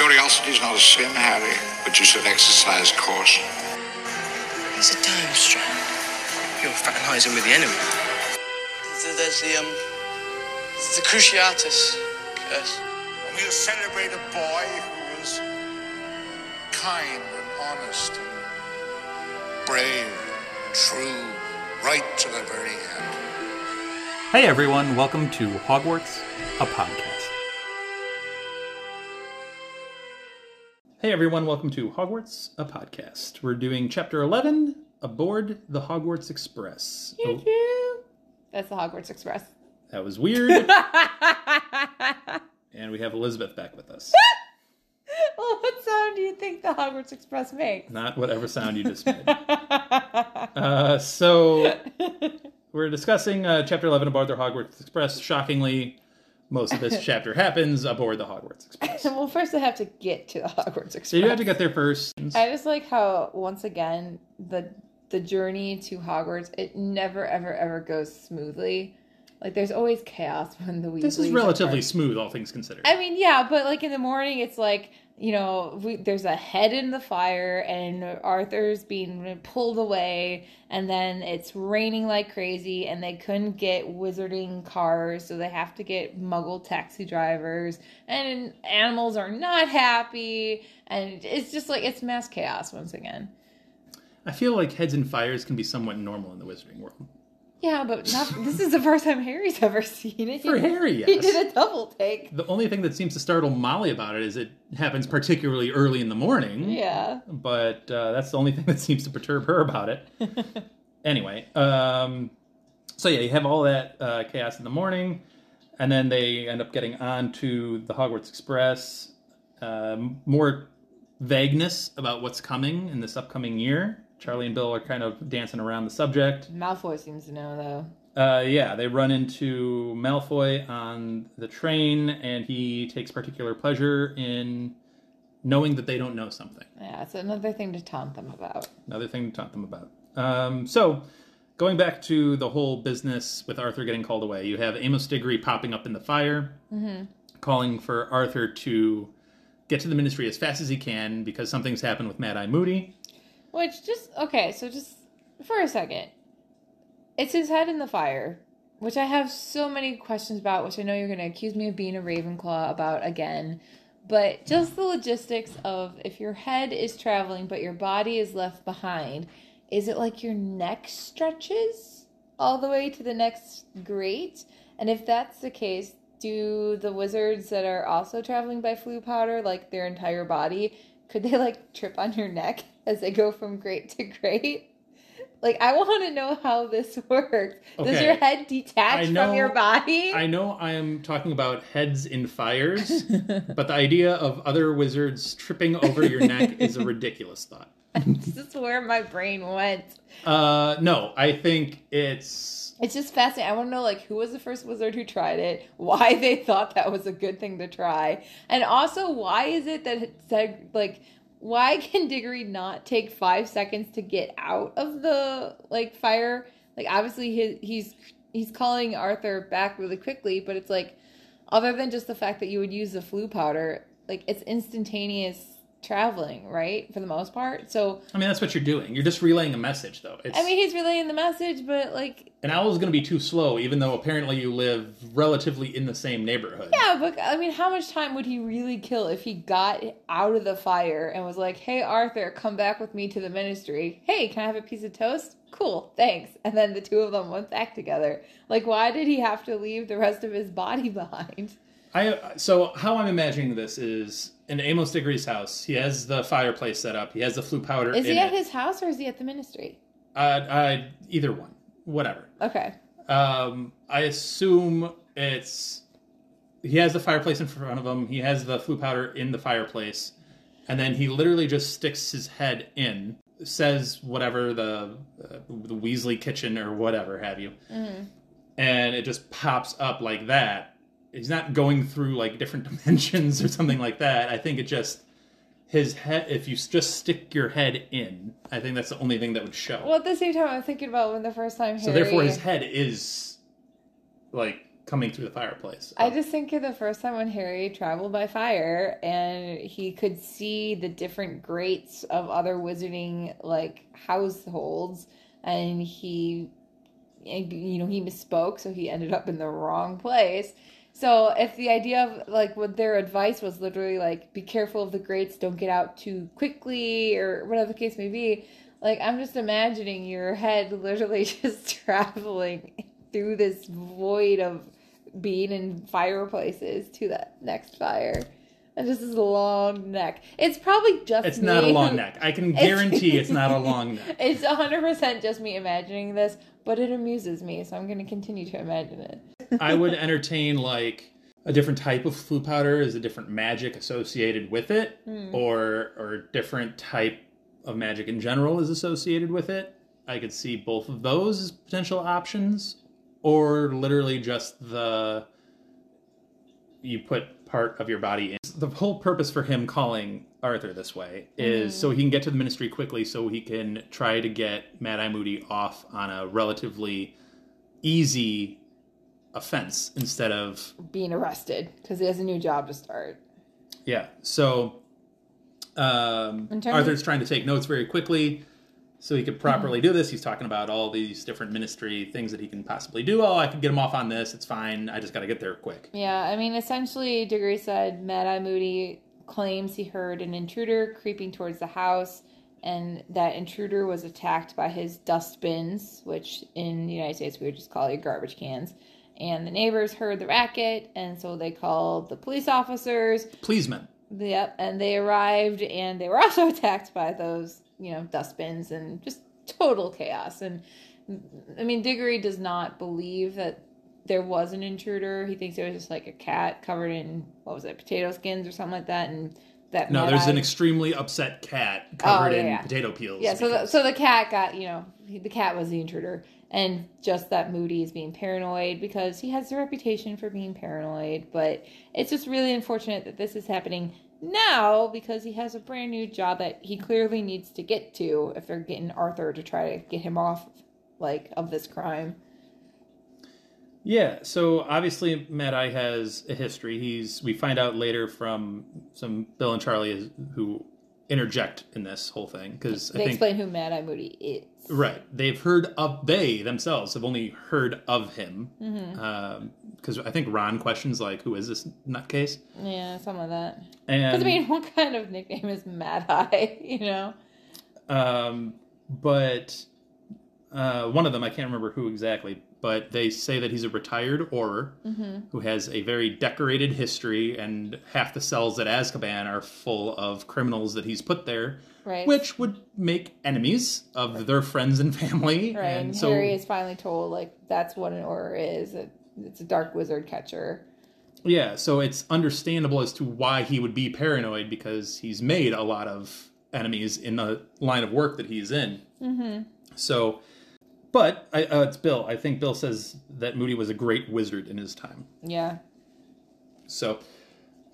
Curiosity's not a sin, Harry, but you should exercise caution. There's a time strand. You're fraternizing with the enemy. There's the, um, the Cruciatus curse. And we'll celebrate a boy who was kind and honest and brave and true, right to the very end. Hey everyone, welcome to Hogwarts, a podcast. Hey everyone, welcome to Hogwarts, a podcast. We're doing chapter 11 aboard the Hogwarts Express. Oh, That's the Hogwarts Express. that was weird. and we have Elizabeth back with us. well, what sound do you think the Hogwarts Express makes? Not whatever sound you just made. Uh, so, we're discussing uh, chapter 11 aboard the Hogwarts Express. Shockingly, most of this chapter happens aboard the Hogwarts Express. well, first I have to get to the Hogwarts Express. So you have to get there first. I just like how once again the the journey to Hogwarts it never ever ever goes smoothly. Like there's always chaos when the Weasleys. This is relatively smooth, all things considered. I mean, yeah, but like in the morning, it's like you know, we, there's a head in the fire, and Arthur's being pulled away, and then it's raining like crazy, and they couldn't get wizarding cars, so they have to get Muggle taxi drivers, and animals are not happy, and it's just like it's mass chaos once again. I feel like heads and fires can be somewhat normal in the wizarding world. Yeah, but not, this is the first time Harry's ever seen it. For He- Harry, he did a double take. The only thing that seems to startle Molly about it is it happens particularly early in the morning. Yeah. But uh, that's the only thing that seems to perturb her about it. anyway, um, so yeah, you have all that uh, chaos in the morning, and then they end up getting on to the Hogwarts Express. Um, more vagueness about what's coming in this upcoming year. Charlie and Bill are kind of dancing around the subject. Malfoy seems to know though. Uh, yeah, they run into Malfoy on the train, and he takes particular pleasure in knowing that they don't know something. Yeah, it's another thing to taunt them about. Another thing to taunt them about. Um, so, going back to the whole business with Arthur getting called away, you have Amos Diggory popping up in the fire, calling for Arthur to get to the ministry as fast as he can because something's happened with Mad Eye Moody. Which just okay, so just for a second. It's his head in the fire, which I have so many questions about, which I know you're gonna accuse me of being a Ravenclaw about again. But just the logistics of if your head is traveling but your body is left behind, is it like your neck stretches all the way to the next grate? And if that's the case, do the wizards that are also traveling by Floo powder, like their entire body, could they like trip on your neck as they go from grate to grate? Like, I want to know how this works. Does your head detach know- from your body? I know I am talking about heads in fires, but the idea of other wizards tripping over your neck is a ridiculous thought. this is where my brain went. Uh, no, I think it's It's just fascinating. I want to know like who was the first wizard who tried it, why they thought that was a good thing to try, and also why is it that it said like why can Diggory not take five seconds to get out of the like fire? Like obviously he, he's he's calling Arthur back really quickly, but it's like other than just the fact that you would use the Floo powder, like it's instantaneous traveling, right? For the most part. So I mean that's what you're doing. You're just relaying a message though. It's I mean he's relaying the message, but like an owl is going to be too slow even though apparently you live relatively in the same neighborhood. Yeah, but I mean, how much time would he really kill if he got out of the fire and was like, "Hey, Arthur, come back with me to the ministry. Hey, can I have a piece of toast? Cool, thanks." And then the two of them went back together. Like, why did he have to leave the rest of his body behind? I so how I'm imagining this is in Amos Diggory's house. He has the fireplace set up. He has the Floo powder Is in he at it. his house or is he at the ministry? Uh, I, either one, whatever. Okay. Um, I assume it's he has the fireplace in front of him. He has the Floo powder in the fireplace, and then he literally just sticks his head in, says whatever the uh, the Weasley kitchen or whatever have you, and it just pops up like that. He's not going through like different dimensions or something like that. I think it just his head. If you just stick your head in, I think that's the only thing that would show. Well, at the same time, I'm thinking about when the first time Harry. So therefore, his head is like coming through the fireplace. I just think of the first time when Harry traveled by fire and he could see the different grates of other wizarding like households and he you know he misspoke so he ended up in the wrong place. So if the idea of like what their advice was literally like be careful of the grates, don't get out too quickly or whatever the case may be, like I'm just imagining your head literally just traveling through this void of being in fireplaces to that next fire. And just this long neck. It's probably just it's me not a long neck. I can guarantee it's not a long neck. It's 100% just me imagining this, but it amuses me, so I'm going to continue to imagine it. I would entertain like a different type of Floo powder is a different magic associated with it, hmm. or or different type of magic in general is associated with it. I could see both of those as potential options, or literally just the you put part of your body in. The whole purpose for him calling Arthur this way is so he can get to the ministry quickly, so he can try to get Mad Eye Moody off on a relatively easy offense instead of Being arrested, because he has a new job to start. yeah. So um, Arthur's of- trying to take notes very quickly so he could properly do this. He's talking about all these different ministry things that he can possibly do. Oh, I could get him off on this. It's fine. I just got to get there quick. Yeah, I mean, essentially, Diggory said Mad Moody claims he heard an intruder creeping towards the house, and that intruder was attacked by his dustbins, which in the United States we would just call your garbage cans. And the neighbors heard the racket, and so they called the police officers. Please, men. Yep, and they arrived, and they were also attacked by those, you know, dustbins, and just total chaos. And I mean, Diggory does not believe that there was an intruder. He thinks it was just like a cat covered in what was it, potato skins or something like that, and that. No, there's an extremely upset cat covered Oh, yeah, in yeah. potato peels. Yeah, so the, so the cat got you know the cat was the intruder, and just that Moody is being paranoid because he has a reputation for being paranoid. But it's just really unfortunate that this is happening now because he has a brand new job that he clearly needs to get to if they're getting Arthur to try to get him off like of this crime. Yeah, so obviously Mad Eye has a history. He's we find out later from some Bill and Charlie is, who interject in this whole thing because I They think explain who Mad Eye Moody is. right they've heard of they themselves have only heard of him Mm-hmm. because I think Ron questions like who is this nutcase Yeah, some of that. Because I mean, what kind of nickname is Mad Eye? You know. Um, but uh, one of them, I can't remember who exactly, but they say that he's a retired Auror Mm-hmm. who has a very decorated history, and half the cells at Azkaban are full of criminals that he's put there, Right. which would make enemies of their friends and family. Right, and, And so, Harry is finally told like that's what an Auror is. It's a dark wizard catcher. yeah, so it's understandable as to why he would be paranoid because he's made a lot of enemies in the line of work that he's in. Mm-hmm. So, but I, uh, it's Bill. I think Bill says that Moody was a great wizard in his time. Yeah, So,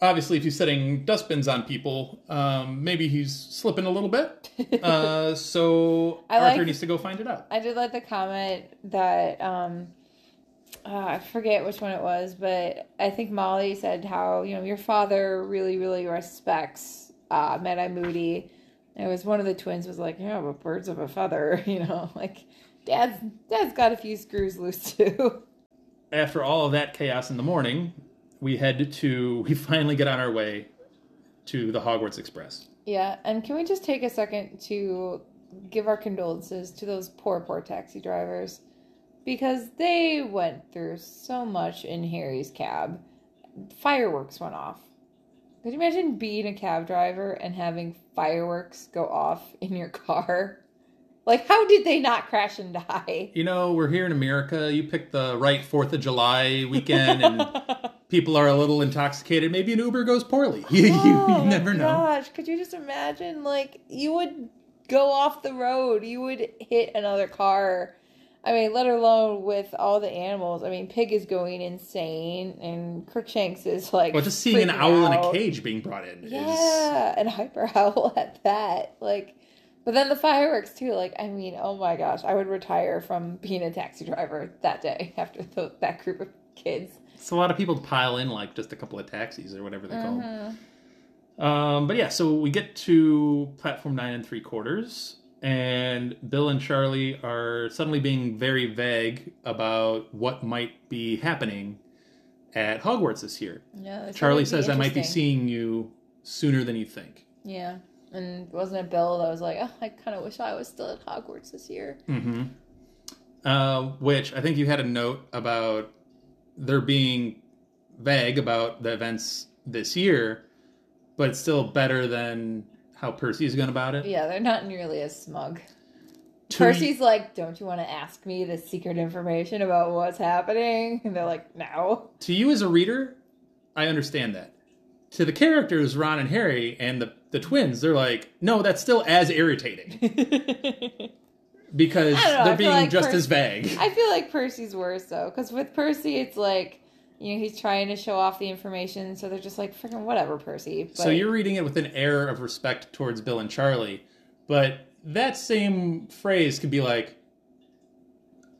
obviously, if he's setting dustbins on people, um, maybe he's slipping a little bit. Uh, so I Arthur like- needs to go find it out. I did like the comment that um, uh, I forget which one it was, but I think Molly said how you know your father really, really respects uh, Mad Eye Moody. It was one of the twins was like, yeah, but birds of a feather, you know, like dad's dad's got a few screws loose too. After all of that chaos in the morning, we head to. We finally get on our way to the Hogwarts Express. Yeah, and can we just take a second to give our condolences to those poor, poor taxi drivers? Because they went through so much in Harry's cab. Fireworks went off. Could you imagine being a cab driver and having fireworks go off in your car? Like, how did they not crash and die? You know, we're here in America. You picked the right Fourth of July weekend, and people are a little intoxicated. Maybe an Uber goes poorly. You, Oh you never know. Gosh, could you just imagine? Like, you would go off the road, you would hit another car. I mean, let alone with all the animals. I mean, Pig is going insane, and Crookshanks is like. Well, just seeing an owl in a cage being brought in is Yeah, and hyper owl at that. Like, but then the fireworks too. Like, I mean, oh my gosh, I would retire from being a taxi driver that day after the, that group of kids. It's a lot of people pile in like just a couple of taxis or whatever they call them. Um, but yeah, so we get to platform nine and three quarters, and Bill and Charlie are suddenly being very vague about what might be happening at Hogwarts this year. Yeah, Charlie says, I might be seeing you sooner than you think. Yeah, and it wasn't a Bill that was like, oh, I kind of wish I was still at Hogwarts this year. Mm-hmm. Uh, which I think you had a note about there being vague about the events this year, but it's still better than how Percy's going about it. Yeah, they're not nearly as smug. To- Percy's like, don't you want to ask me the secret information about what's happening? And they're like, no. to you as a reader, I understand that. To the characters, Ron and Harry, and the, the twins, they're like, no, that's still as irritating because know, they're being like just Percy- as vague. I feel like Percy's worse though, because with Percy, it's like, you know, he's trying to show off the information, so they're just like, freaking whatever, Percy. But So you're reading it with an air of respect towards Bill and Charlie, but that same phrase could be like,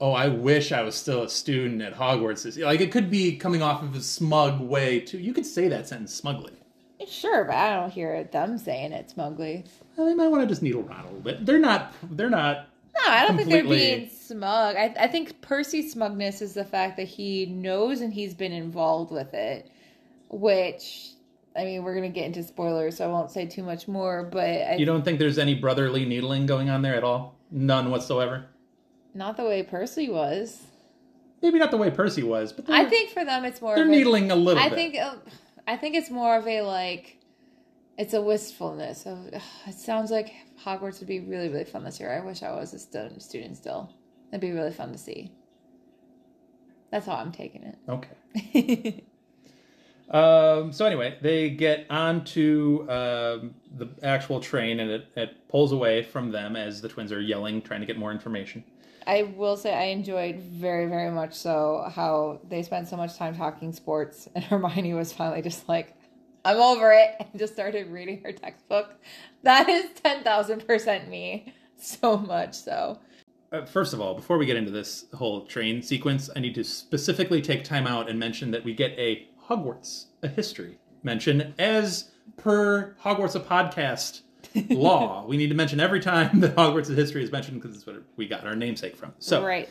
"Oh, I wish I was still a student at Hogwarts." Like it could be coming off of a smug way too. You could say that sentence smugly. Sure, but I don't hear them saying it smugly. Well, they might want to just needle around a little bit. They're not. They're not. No, I don't think they're being smug. I, I think Percy's smugness is the fact that he knows and he's been involved with it, which, I mean, we're going to get into spoilers, so I won't say too much more, but I, You don't think there's any brotherly needling going on there at all? None whatsoever. not the way Percy was. Maybe not the way Percy was, but I think for them it's more they're of a, needling a little I bit. think uh, I think it's more of a like it's a wistfulness of "Ugh, it sounds like Hogwarts would be really really fun this year. I wish I was a student student still. It'd be really fun to see. That's how I'm taking it. Okay. Um, so anyway, they get onto um, the actual train, and it, it pulls away from them as the twins are yelling, trying to get more information. I will say I enjoyed very very much so how they spent so much time talking sports and Hermione was finally just like I'm over it and just started reading her textbook. That is 10,000% me. So much so. Uh, first of all, before we get into this whole train sequence, I need to specifically take time out and mention that we get a Hogwarts, a history mention as per Hogwarts a podcast law. we need to mention every time that Hogwarts a history is mentioned because it's what we got our namesake from. So, right.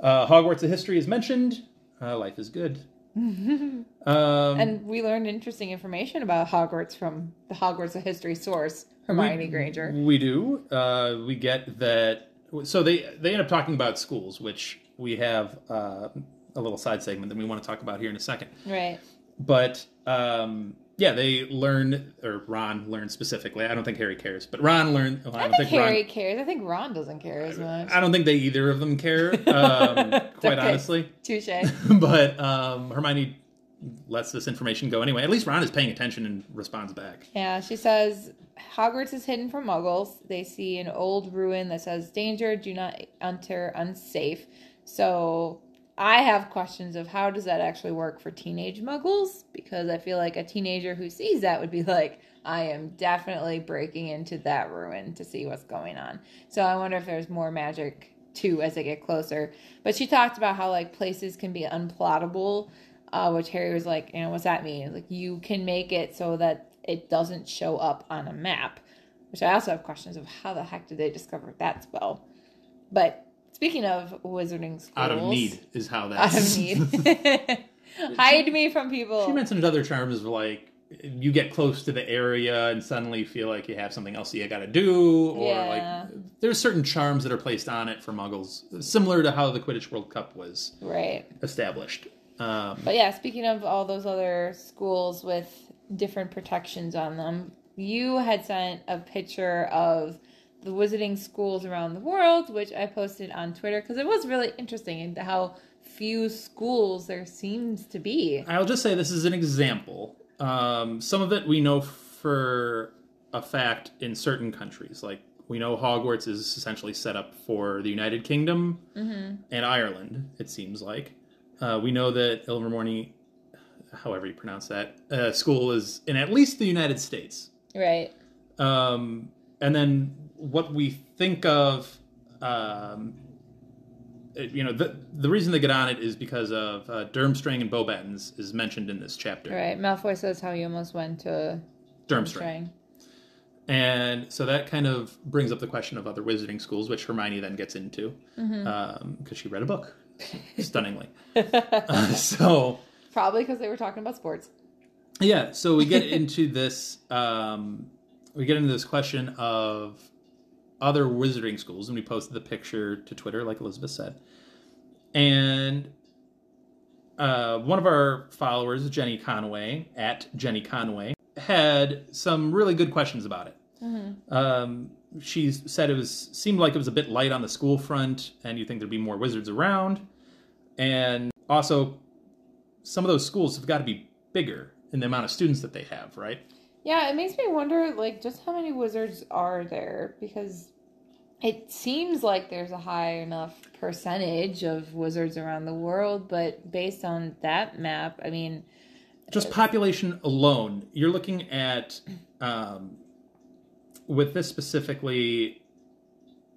uh, Hogwarts a history is mentioned. Uh, life is good. um, And we learned interesting information about Hogwarts from the Hogwarts a history source, Hermione we, Granger. We do. Uh, we get that. So they they end up talking about schools, which we have uh, a little side segment that we want to talk about here in a second. Right. But um, yeah, they learn, or Ron learned specifically. I don't think Harry cares, but Ron learned. well, I, I, don't think, think, Harry Ron. cares. I think Ron doesn't care as much. I don't think they either of them care. Um, quite Okay. honestly, Touche. but um, Hermione lets this information go anyway. At least Ron is paying attention and responds back. Yeah, she says Hogwarts is hidden from muggles. They see an old ruin that says danger, do not enter unsafe. So I have questions of how does that actually work for teenage muggles? Because I feel like a teenager who sees that would be like, I am definitely breaking into that ruin to see what's going on. So I wonder if there's more magic too as they get closer. But she talked about how like places can be unplottable, uh, which Harry was like, you know, what's that mean? Like you can make it so that it doesn't show up on a map. Which I also have questions of how the heck did they discover that spell? But speaking of wizarding schools, Out of need is how that. out that's. of need, hide me from people. She mentioned other terms like you get close to the area and suddenly feel like you have something else that you got to do, or Yeah. like there's certain charms that are placed on it for Muggles, similar to how the Quidditch World Cup was right. established. Um, But yeah, speaking of all those other schools with different protections on them, you had sent a picture of the wizarding schools around the world, which I posted on Twitter because it was really interesting how few schools there seems to be. I'll just say this is an example. Um, some of it we know for a fact in certain countries, like we know Hogwarts is essentially set up for the United Kingdom and Ireland. It seems like uh, we know that Ilvermorny, however you pronounce that, uh, school is in at least the United States. Right. Um, and then what we think of um, it- you know, the the reason they get on it is because of uh, Durmstrang and Beauxbatons is mentioned in this chapter. Right. Malfoy says how he almost went to Durmstrang. And so that kind of brings up the question of other wizarding schools, which Hermione then gets into because she read a book, stunningly. Uh, so Probably because they were talking about sports. yeah, so we get into this. Um, we get into this question of other wizarding schools, and we posted the picture to Twitter, like Elizabeth said. And uh, one of our followers, Jenny Conway at Jenny Conway, had some really good questions about it. Um, she said it was seemed like it was a bit light on the school front, and you think there'd be more wizards around, and also some of those schools have got to be bigger in the amount of students that they have, right? Yeah, it makes me wonder, like, just how many wizards are there? Because it seems like there's a high enough percentage of wizards around the world, but based on that map, I mean, Just population alone, you're looking at um, with this specifically,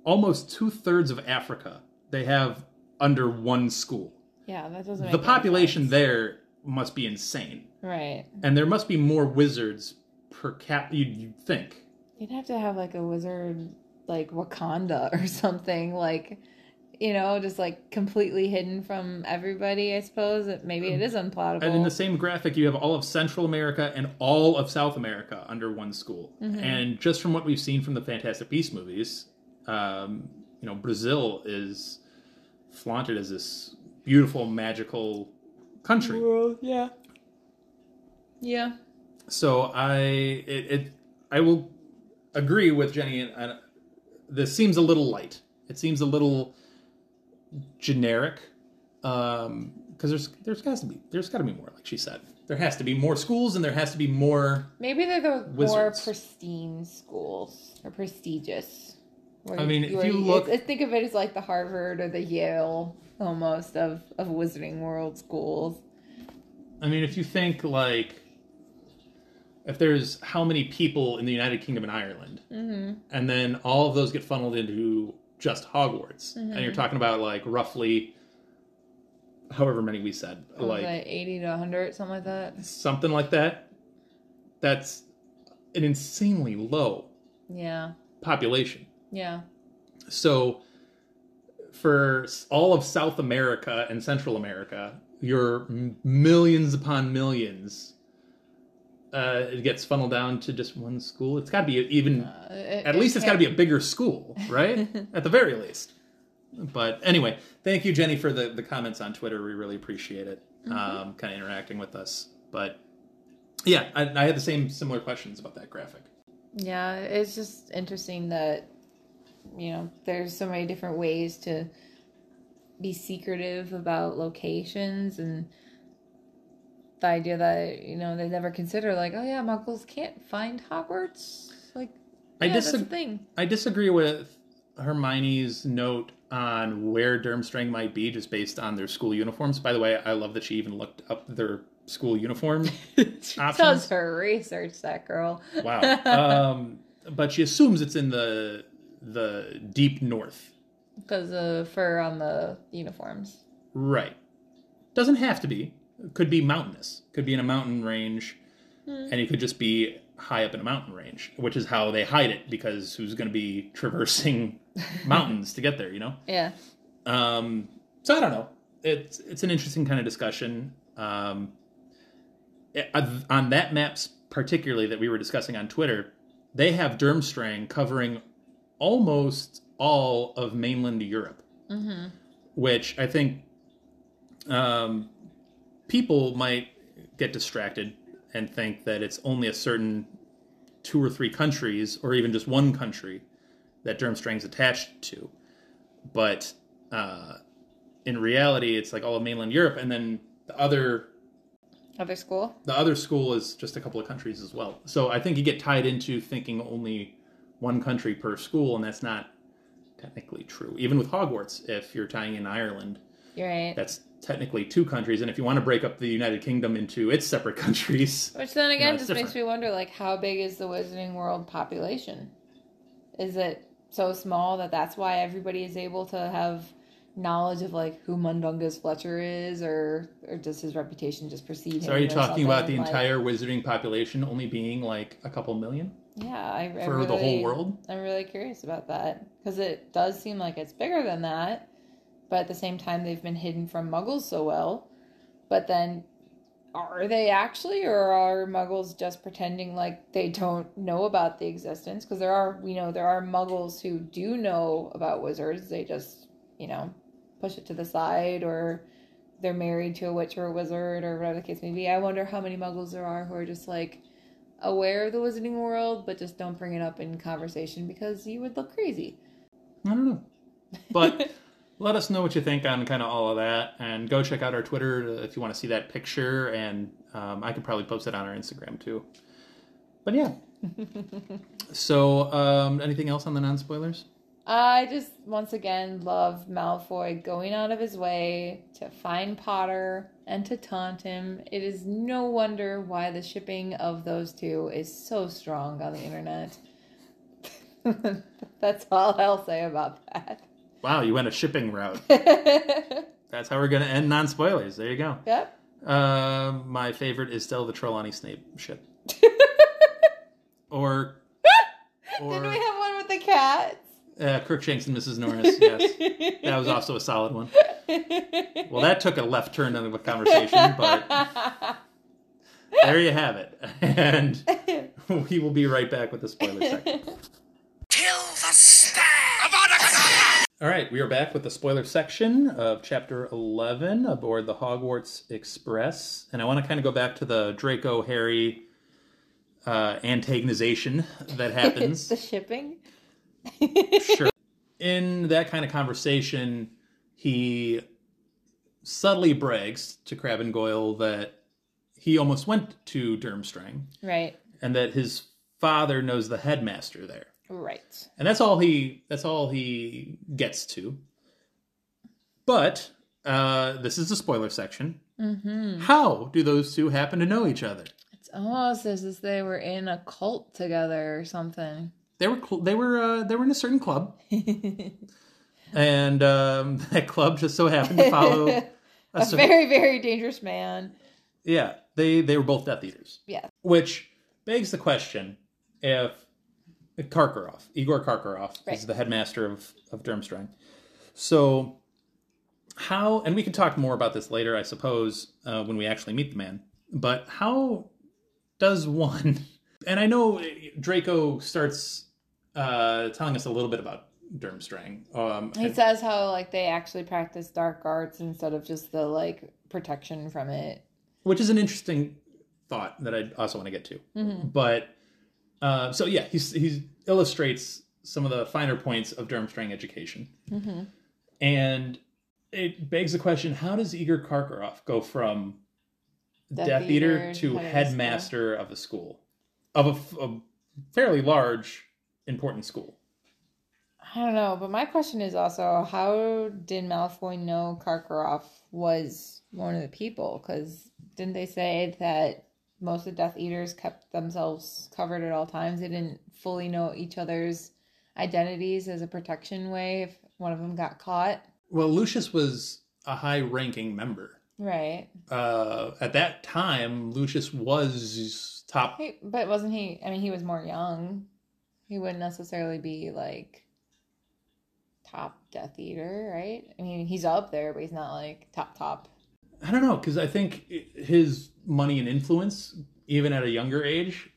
almost two thirds of Africa they have under one school. yeah, that doesn't The population there must be insane, Right. and there must be more wizards per cap. You'd, you'd think. You'd have to have, like, a wizard, like, Wakanda or something, like, you know, just, like, completely hidden from everybody, I suppose. Maybe it is unplottable. And in the same graphic, you have all of Central America and all of South America under one school. Mm-hmm. And just from what we've seen from the Fantastic Beast movies, um, you know, Brazil is flaunted as this beautiful, magical country. yeah. Yeah. So I, it, it I will agree with Jenny. And this seems a little light. It seems a little generic. Um, because there's there's got to be there's got to be more, like she said. There has to be more schools, and there has to be more Maybe they're the more pristine schools or prestigious. I mean, if you look- it's- think of it as like the Harvard or the Yale almost of of Wizarding World schools. I mean, if you think like if there's how many people in the United Kingdom and Ireland, mm-hmm. and then all of those get funneled into just Hogwarts, and you're mm-hmm. talking about like roughly however many we said, Like, like like eighty to hundred, something like that. something like that. That's an insanely low Yeah, population. yeah, So for all of South America and Central America, you're millions upon millions. Uh, it gets funneled down to just one school. It's got to be even. Uh, it- at it least it's got to be a bigger school, right? at the very least. But anyway, thank you, Jenny, for the, the comments on Twitter. We really appreciate it. Mm-hmm. Um, kind of interacting with us. But yeah, I, I had the same similar questions about that graphic. Yeah, it's just interesting that you know there's so many different ways to be secretive about locations and the idea that you know they never consider like oh yeah muggles can't find hogwarts like I yeah, the thing I disagree with Hermione's note on where Durmstrang might be just based on their school uniforms. By the way, I love that she even looked up their school uniform she options. does her research that girl Wow. um, but she assumes it's in the the deep north. because of fur on the uniforms Right. Doesn't have to be. Could be mountainous. Could be in a mountain range, and it could just be high up in a mountain range, which is how they hide it. Because who's going to be traversing mountains to get there? You know. yeah Um, so I don't know. It's it's an interesting kind of discussion. Um, it- on that maps particularly that we were discussing on Twitter, they have Durmstrang covering almost all of mainland Europe, mm-hmm. which I think um, people might get distracted and think that it's only a certain two or three countries, or even just one country, that Durmstrang's attached to. But uh, in reality, it's like all of mainland Europe, and then the other other school the other school is just a couple of countries as well. So I think you get tied into thinking only one country per school, and that's not technically true. Even with Hogwarts, if you're tying in Ireland, you're right that's technically two countries. And if you want to break up the United Kingdom into its separate countries, Which then again it's just makes me wonder, like, how big is the Wizarding World population? Is it so small that that's why everybody is able to have knowledge of like who Mundungus Fletcher is, or or does his reputation just precede him? So are you talking about the? Like, entire wizarding population only being like a couple million yeah, I, I for the whole world? I'm really curious about that because it does seem like it's bigger than that, but at the same time they've been hidden from Muggles so well. But then, are they actually, or are Muggles just pretending like they don't know about the existence? Because there are, we know, there are Muggles who do know about wizards. They just, you know, push it to the side, or they're married to a witch or a wizard, or whatever the case may be. I wonder how many Muggles there are who are just like aware of the wizarding world, but just don't bring it up in conversation because you would look crazy. I don't know. But let us know what you think on kind of all of that, and go check out our Twitter if you want to see that picture, and um, I could probably post it on our Instagram too. But yeah. so, um, anything else on the non spoilers? I just once again love Malfoy going out of his way to find Potter and to taunt him. It is no wonder why the shipping of those two is so strong on the internet. That's all I'll say about that. Wow, you went a shipping route. That's how we're going to end non spoilers. There you go. Um, my favorite is still the Trelawney Snape ship. or, or Didn't we have one with the cats? uh, Crookshanks and Mrs. Norris. Yes, that was also a solid one. Well, that took a left turn in the conversation, but there you have it. And we will be right back with the spoiler section. Kill the stag! All right, we are back with the spoiler section of chapter 11 aboard the Hogwarts Express. And I want to kind of go back to the Draco Harry uh, antagonization that happens. the shipping. sure. In that kind of conversation, he subtly brags to Crabbe and Goyle that he almost went to Durmstrang Right. and that his father knows the headmaster there. Right. And that's all he that's all he gets to. But uh, this is the spoiler section. Mm-hmm. How do those two happen to know each other? It's almost as if they were in a cult together or something. They were cl- they were uh, they were in a certain club, and um, that club just so happened to follow a, a very, very dangerous man. yeah they they were both Death Eaters, Yeah. which begs the question if Karkaroff Igor Karkaroff is the headmaster of of Durmstrang, so how and we can talk more about this later, I suppose, uh, when we actually meet the man. But how does one? And I know Draco starts uh, telling us a little bit about Durmstrang. Um, He says how like they actually practice dark arts instead of just the like protection from it. which is an interesting thought that I also want to get to. But uh, so yeah, he's he illustrates some of the finer points of Durmstrang education, mm-hmm. and it begs the question: How does Igor Karkaroff go from Death Eater, to head of the headmaster of a school, of a fairly large, important school? I don't know, but my question is also how did Malfoy know Karkaroff was one of the people? Because didn't they say that most of the Death Eaters kept themselves covered at all times? They didn't fully know each other's identities as a protection way if one of them got caught. Well, Lucius was a high-ranking member. Right. Uh, at that time, Lucius was top Hey, but wasn't he? I mean, he was more young. He wouldn't necessarily be like top Death Eater, right? I mean, he's up there, but he's not like top top. I don't know because I think his money and influence, even at a younger age,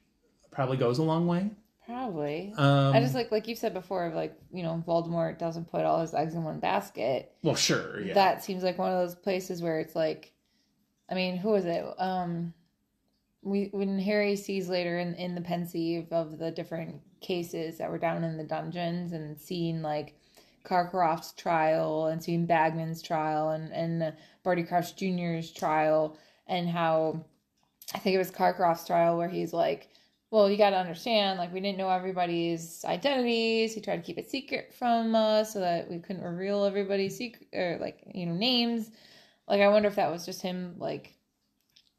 probably goes a long way. Probably. Um, I just like like you said before, of like you know, Voldemort doesn't put all his eggs in one basket. well, sure, yeah. That seems like one of those places where it's like, I mean, who is it? Um, we when Harry sees later in in the pensieve of the different cases that were down in the dungeons and seeing like Karkaroff's trial and seeing Bagman's trial and and Barty Crouch Jr.'s trial and how I think it was Karkaroff's trial where he's like, well, you got to understand, like we didn't know everybody's identities. He tried to keep it secret from us so that we couldn't reveal everybody's secret or like you know names. Like I wonder if that was just him like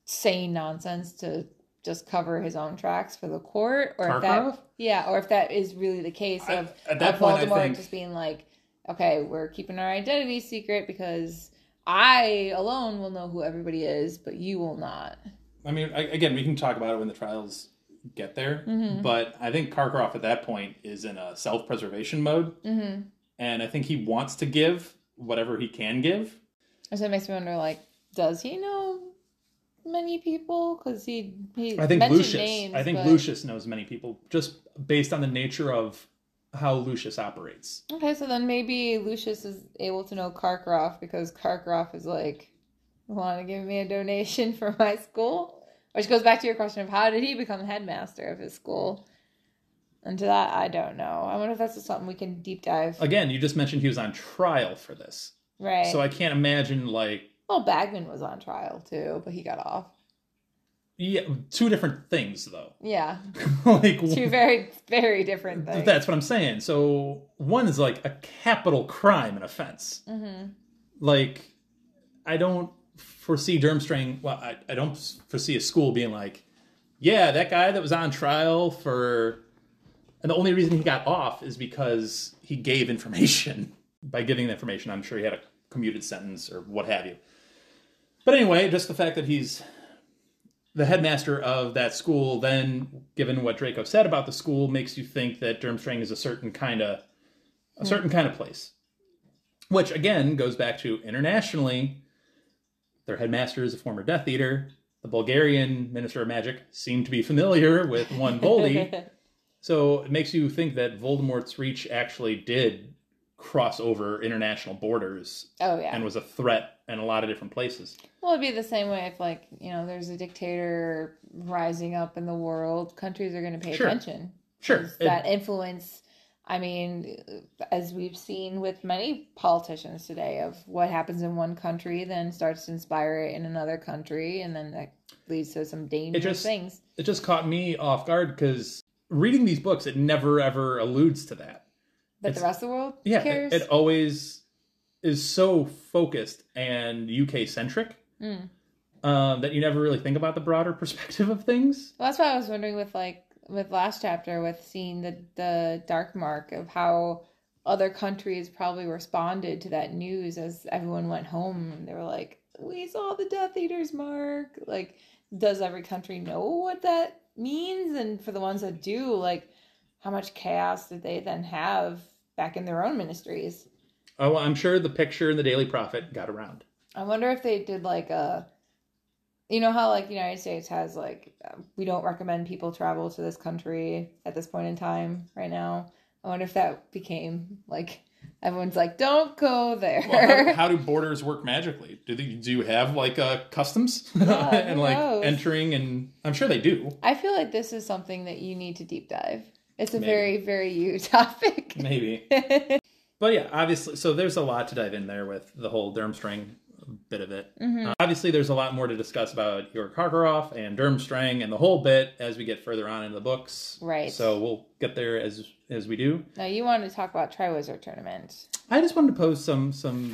saying nonsense to just cover his own tracks for the court, or if that yeah, or if that is really the case I- of at that of point, I Voldemort think- just being like, okay, we're keeping our identity secret because I alone will know who everybody is, but you will not. I mean, I, again, we can talk about it when the trials get there, Mm-hmm. but I think Karkaroff at that point is in a self preservation mode, Mm-hmm. and I think he wants to give whatever he can give. And so it makes me wonder, like, does he know many people? Because he he I think mentioned Lucius. names, I think but- Lucius knows many people just based on the nature of how Lucius operates. Okay, so then maybe Lucius is able to know Karkaroff because Karkaroff is like, want to give me a donation for my school? Which goes back to your question of how did he become headmaster of his school? And to that, I don't know. I wonder if that's just something we can deep dive. Again, you just mentioned he was on trial for this, Right. so I can't imagine like well, Bagman was on trial too, but he got off. Yeah, two different things though. Yeah. like Two very, very different things. That's what I'm saying. So one is like a capital crime and offense. hmm Like I don't foresee Durmstrang. Well, I, I don't foresee a school being like, yeah, that guy that was on trial for, and the only reason he got off is because he gave information. By giving the information, I'm sure he had a commuted sentence or what have you. But anyway, just the fact that he's the headmaster of that school, then given what Draco said about the school, makes you think that Durmstrang is a certain kind of a hmm. certain kind of place. Which again goes back to internationally, their headmaster is a former Death Eater. The Bulgarian Minister of Magic seemed to be familiar with one Voldy, so it makes you think that Voldemort's reach actually did cross over international borders oh yeah. and was a threat in a lot of different places. Well, it'd be the same way if, like, you know, there's a dictator rising up in the world. Countries are going to pay Sure. attention. Sure, it- that influence. I mean, as we've seen with many politicians today, of what happens in one country then starts to inspire it in another country, and then that leads to some dangerous just- things. it just caught me off guard because reading these books, it never ever alludes to that. But it's- the rest of the world Yeah, cares. it, it always is so focused and UK centric Mm. um, that you never really think about the broader perspective of things. Well, that's why I was wondering with like with last chapter with seeing the the dark mark of how other countries probably responded to that news as everyone went home and they were like, "We saw the Death Eaters mark." Like, does every country know what that means? And for the ones that do, like, how much chaos did they then have back in their own ministries? Oh, I'm sure the picture in the Daily Prophet got around. I wonder if they did like a, you know how like the United States has like uh, we don't recommend people travel to this country at this point in time right now. I wonder if that became like everyone's like don't go there. Well, how, how do borders work magically? Do they do you have like uh, customs Yeah, and like knows? entering? And I'm sure they do. I feel like this is something that you need to deep dive. It's a Maybe. very very you topic. Maybe. But yeah, obviously, so there's a lot to dive in there with the whole Durmstrang bit of it. Mm-hmm. Uh, obviously, there's a lot more to discuss about Igor Karkaroff and Durmstrang and the whole bit as we get further on in the books. Right. So we'll get there as as we do. now you wanted to talk about Triwizard Tournament. I just wanted to pose some some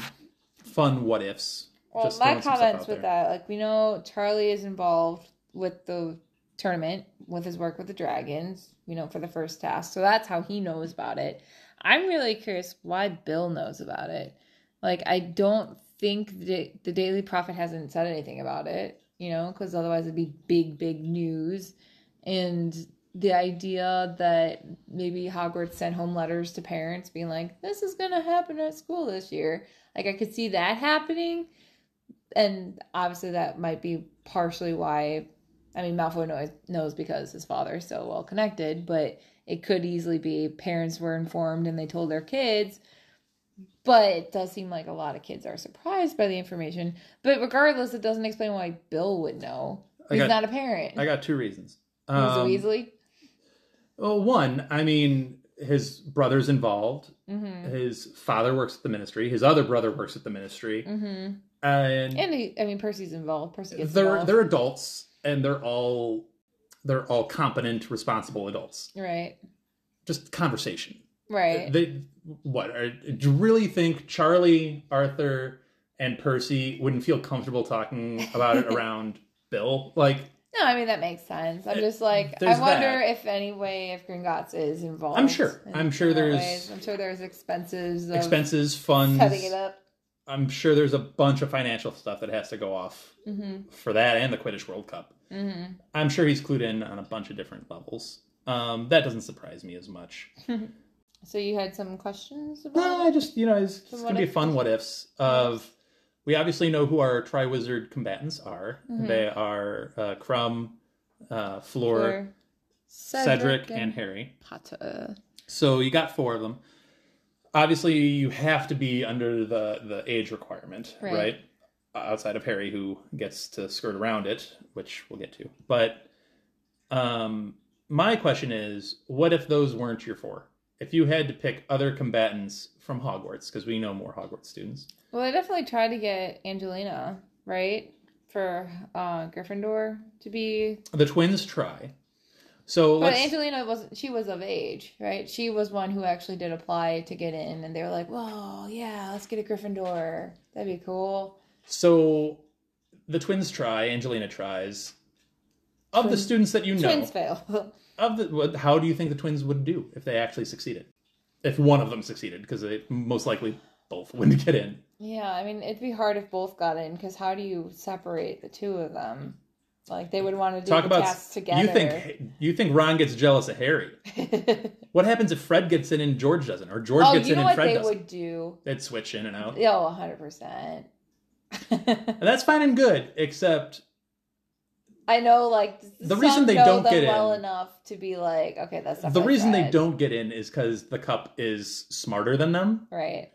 fun what ifs. Well, Just my throwing some stuff comments with there. that, like we know Charlie is involved with the tournament with his work with the dragons, you know, for the first task. So that's how he knows about it. I'm really curious why Bill knows about it. Like, I don't think the, the Daily Prophet hasn't said anything about it, you know, because otherwise it'd be big, big news. And the idea that maybe Hogwarts sent home letters to parents being like, this is going to happen at school this year. Like, I could see that happening and obviously that might be partially why I mean Malfoy knows knows because his father is so well connected, but it could easily be parents were informed and they told their kids. But it does seem like a lot of kids are surprised by the information. But regardless, it doesn't explain why Bill would know. He's got- not a parent. I got two reasons. Um, a Weasley. Well, one, I mean, his brother's involved. Mm-hmm. His father works at the ministry. His other brother works at the ministry, Mm-hmm. and, And he, I mean, Percy's involved. Percy gets they're involved. they're adults, and they're all they're all competent, responsible adults. right, Just conversation. right. They what? Are, do you really think Charlie, Arthur, and Percy wouldn't feel comfortable talking about it around Bill? Like, No, I mean that makes sense. I'm eh, just like I wonder that. if any way if Gringotts is involved. I'm sure. I'm sure there's ways. I'm sure there's expenses. Expenses, funds. setting it up. I'm sure there's a bunch of financial stuff that has to go off Mm-hmm. for that and the Quidditch World Cup. Mm-hmm. I'm sure he's clued in on a bunch of different levels. Um, that doesn't surprise me as much. So you had some questions about No, I just you know it's, it's gonna be fun what ifs of. We obviously know who our Triwizard combatants are. Mm-hmm. They are uh, Krum, uh, Fleur, for Cedric, and Harry. Potter. So you got four of them. Obviously, you have to be under the the age requirement, Right. right? Outside of Harry, who gets to skirt around it, which we'll get to. But um, my question is, what if those weren't your four? If you had to pick other combatants from Hogwarts, because we know more Hogwarts students, Well, I definitely tried to get Angelina right for uh, Gryffindor to be, the twins try. So but Angelina wasn't. She was of age, right? She was one who actually did apply to get in, and they were like, "Well, yeah, let's get a Gryffindor. That'd be cool." so the twins try. Angelina tries. Of the students that you know, Twins fail. of the how do you think the twins would do if they actually succeeded if one of them succeeded because they most likely both wouldn't get in yeah, I mean, it'd be hard if both got in because how do you separate the two of them? Like they would want to do talk the about tasks together. you think you think ron gets jealous of harry what happens if fred gets in and george doesn't or george oh, gets in and fred they doesn't would do? they'd switch in and out Oh, hundred percent. and that's fine and good except I know, like The reason they know don't get well in- enough to be like, okay, that's the reason they don't get in is because the cup is smarter than them right.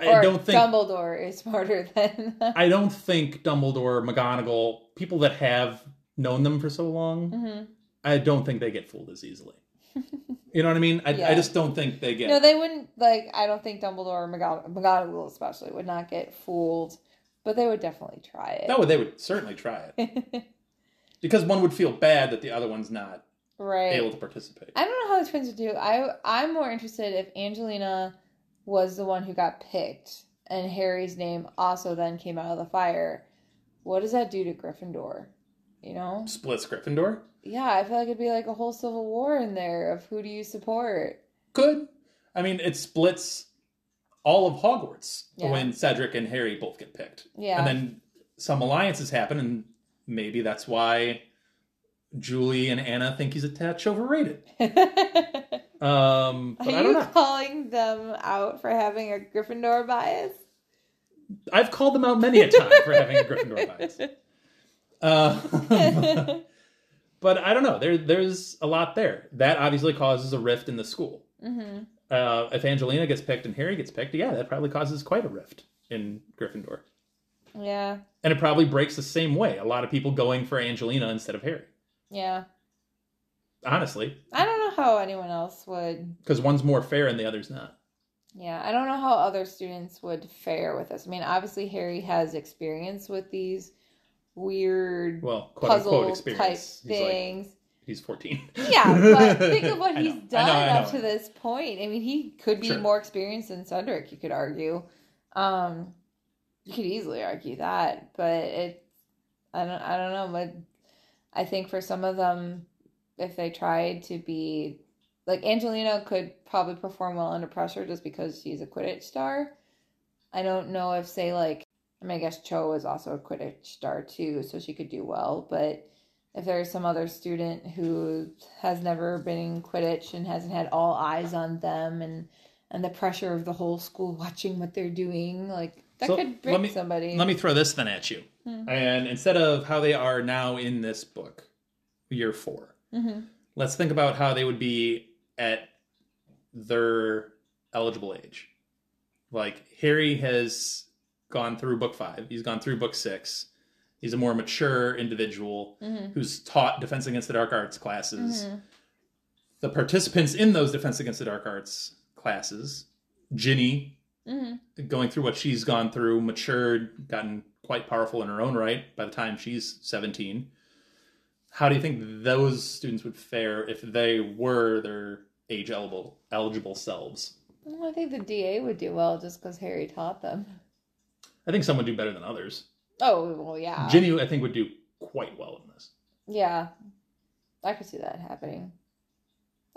I or don't think Dumbledore is smarter than. i don't think dumbledore mcgonagall people that have known them for so long Mhm. I don't think they get fooled as easily. You know what I mean? I, Yeah. I just don't think they get. No, they wouldn't like. I don't think Dumbledore or McGonagall, McGonagall especially would not get fooled, but they would definitely try it. no, they would certainly try it because one would feel bad that the other one's not right. able to participate. I don't know how the twins would do. I I'm more interested if Angelina was the one who got picked and Harry's name also then came out of the fire. What does that do to Gryffindor? You know? Splits Gryffindor. Yeah, I feel like it'd be like a whole civil war in there of who do you support. Good. I mean, it splits all of Hogwarts Yeah. when Cedric and Harry both get picked. Yeah. And then some alliances happen, and maybe that's why Julie and Anna think he's a touch overrated. Um, Are I don't you calling them out for having a Gryffindor bias? I've called them out many a time for having a Gryffindor bias. Uh, but I don't know. There, there's a lot there. That obviously causes a rift in the school. hmm Uh, if Angelina gets picked and Harry gets picked, yeah, that probably causes quite a rift in Gryffindor. Yeah, And it probably breaks the same way. A lot of people going for Angelina instead of Harry. yeah. Honestly, I don't know how anyone else would. because one's more fair and the other's not. Yeah, I don't know how other students would fare with this. I mean, obviously Harry has experience with these weird Well, quote puzzle unquote type experience. He's like things. he's 14. Yeah, but think of what he's know. I done know, I know, up to this point. I mean, he could be Sure. more experienced than Cedric, you could argue. Um you could easily argue that, but it I don't I don't know, but I think for some of them if they tried to be like Angelina could probably perform well under pressure just because she's a Quidditch star. I don't know if say like I mean I guess Cho is also a Quidditch star too, so she could do well, but if there's some other student who has never been in Quidditch and hasn't had all eyes on them and and the pressure of the whole school watching what they're doing, like that So, could break let me- somebody. Let me throw this then at you. Hmm. And instead of how they are now in this book, year 4 hmm let's think about how they would be at their eligible age. Like Harry has gone through book five, he's gone through book six. He's a more mature individual hmm who's taught Defense Against the Dark Arts classes. Mhm. The participants in those Defense Against the Dark Arts classes, Ginny, hmm going through what she's gone through, matured, gotten quite powerful in her own right by the time she's 17. How do you think those students would fare if they were their age eligible eligible selves? Well, I think the DA would do well just because Harry taught them. I think some would do better than others. Oh well, yeah. Ginny, I think, would do quite well in this. Yeah, I could see that happening.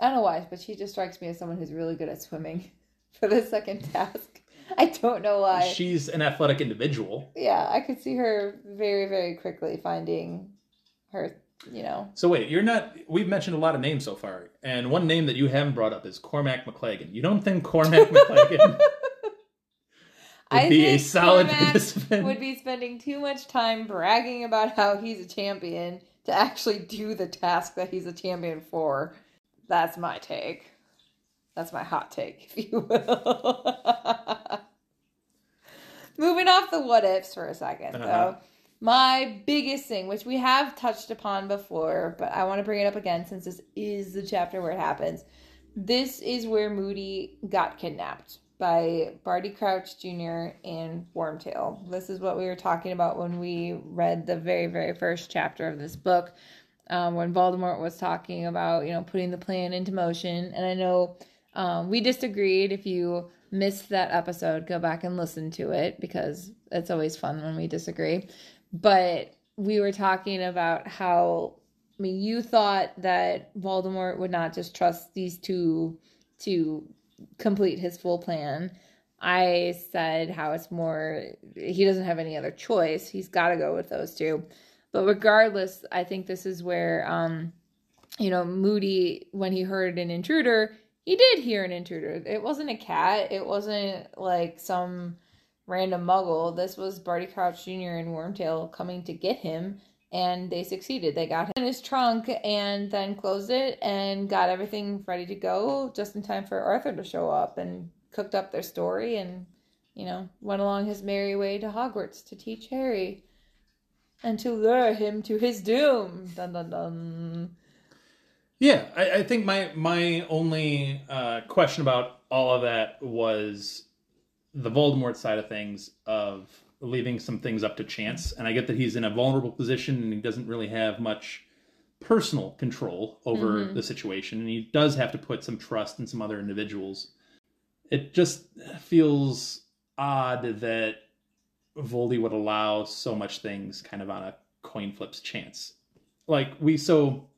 I don't know why, but she just strikes me as someone who's really good at swimming for the second task. I don't know why. She's an athletic individual. yeah, I could see her very, very quickly finding her, you know. So wait, you're not. We've mentioned a lot of names so far, and one name that you haven't brought up is Cormac McLaggen. You don't think Cormac McLaggen would I be a solid Cormac participant? would be spending too much time bragging about how he's a champion to actually do the task that he's a champion for. That's my take. That's my hot take, if you will. Moving off the what ifs for a 2nd Uh-huh. though. My biggest thing, which we have touched upon before, but I want to bring it up again since this is the chapter where it happens. This is where Moody got kidnapped by Barty Crouch Jr. and Wormtail. This is what we were talking about when we read the very, very first chapter of this book, um, when Voldemort was talking about, you know, putting the plan into motion. And I know um, we disagreed. If you missed that episode, go back and listen to it because it's always fun when we disagree. But we were talking about how I mean, you thought that Voldemort would not just trust these two to complete his full plan. I said how it's more, he doesn't have any other choice. He's got to go with those two. But regardless, I think this is where, um, you know, Moody, when he heard an intruder, he did hear an intruder. It wasn't a cat, it wasn't like some random muggle. This was Barty Crouch Jr. and Wormtail coming to get him and they succeeded. They got him in his trunk and then closed it and got everything ready to go just in time for Arthur to show up and cooked up their story and, you know, went along his merry way to Hogwarts to teach Harry and to lure him to his doom. Dun dun dun. Yeah, I, I think my my only uh, question about all of that was the Voldemort side of things of leaving some things up to chance. And I get that he's in a vulnerable position and he doesn't really have much personal control over mm-hmm. the situation, and he does have to put some trust in some other individuals. It just feels odd that Voldy would allow so much things kind of on a coin flips chance. Like we so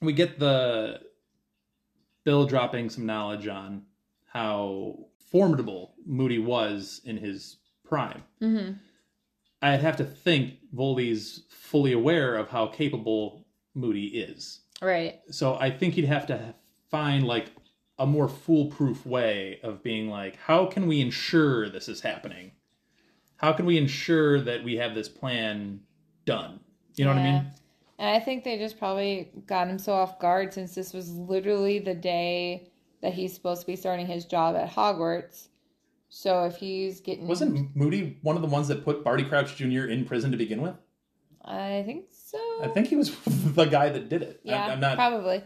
we get the Bill dropping some knowledge on how formidable Moody was in his prime. Mm-hmm. I'd have to think Voldy's fully aware of how capable Moody is. Right. So I think he'd have to find like a more foolproof way of being like, how can we ensure this is happening? How can we ensure that we have this plan done? You know what I mean? And I think they just probably got him so off guard since this was literally the day that he's supposed to be starting his job at Hogwarts. So if he's getting Wasn't Moody one of the ones that put Barty Crouch Jr. in prison to begin with? I think so. I think he was the guy that did it. yeah, I'm, I'm not. probably.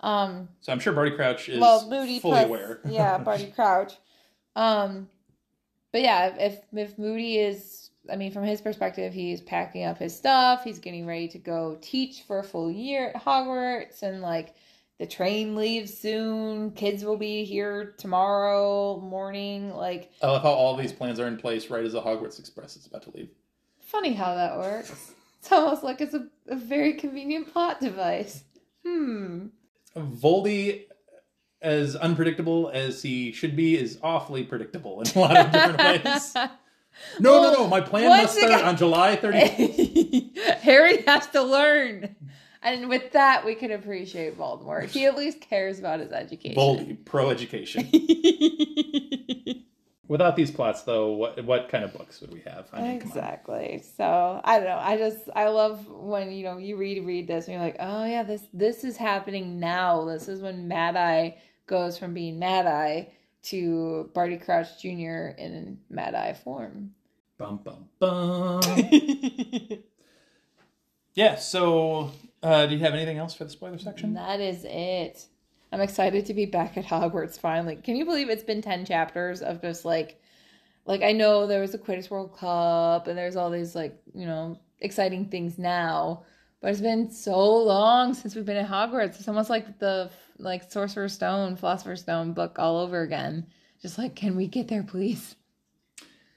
Um So I'm sure Barty Crouch is well, Moody fully plus, aware. yeah, Barty Crouch. Um, but yeah, if if Moody is, I mean, from his perspective, he's packing up his stuff. He's getting ready to go teach for a full year at Hogwarts, and like the train leaves soon. Kids will be here tomorrow morning. Like, I love how all these plans are in place right as the Hogwarts Express is about to leave. funny how that works. It's almost like it's a, a very convenient plot device. Hmm. Voldy, as unpredictable as he should be, is awfully predictable in a lot of different ways. No, no, no. My plan must start again- on July 30th. Harry has to learn. And with that, we can appreciate Voldemort. He at least cares about his education. Voldy, pro education. Without these plots, though, what what kind of books would we have? I mean, exactly. So I don't know. I just I love when you know you read read this and you're like, oh yeah, this this is happening now. This is when Mad Eye goes from being Mad Eye to Barty Crouch Jr. in Mad Eye form. Bum, bum, bum. yeah, so uh, do you have anything else for the spoiler section? That is it. I'm excited to be back at Hogwarts finally. Can you believe it's been 10 chapters of just like like I know there was a Quidditch World Cup and there's all these like, you know, exciting things now, but it's been so long since we've been at Hogwarts. It's almost like the like Sorcerer's Stone, Philosopher's Stone book all over again. Just like can we get there please?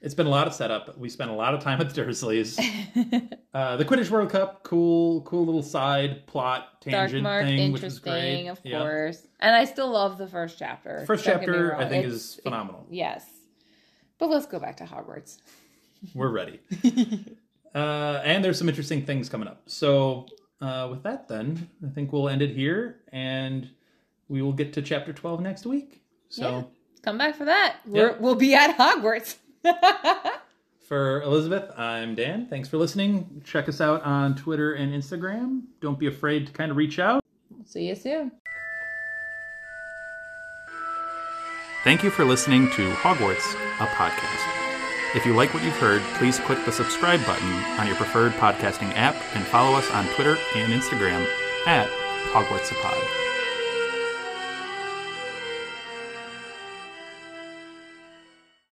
It's been a lot of setup. We spent a lot of time at the Dursleys. uh, the Quidditch World Cup, cool, cool little side plot Dark tangent Mark, thing, which was great. interesting, of Yeah. course. And I still love the first chapter. First chapter. I think, It's- is phenomenal. Yes. But let's go back to Hogwarts. We're ready. uh, and there's some interesting things coming up. So, uh, with that, then I think we'll end it here, and we will get to chapter 12 next week. So. Yeah. Come back for that. We're, We'll be at Hogwarts. For Elizabeth, I'm Dan. Thanks for listening. Check us out on Twitter and Instagram. Don't be afraid to kind of reach out. See you soon. Thank you for listening to Hogwarts, a podcast. If you like what you've heard, please click the subscribe button on your preferred podcasting app and follow us on Twitter and Instagram at Hogwarts a Pod.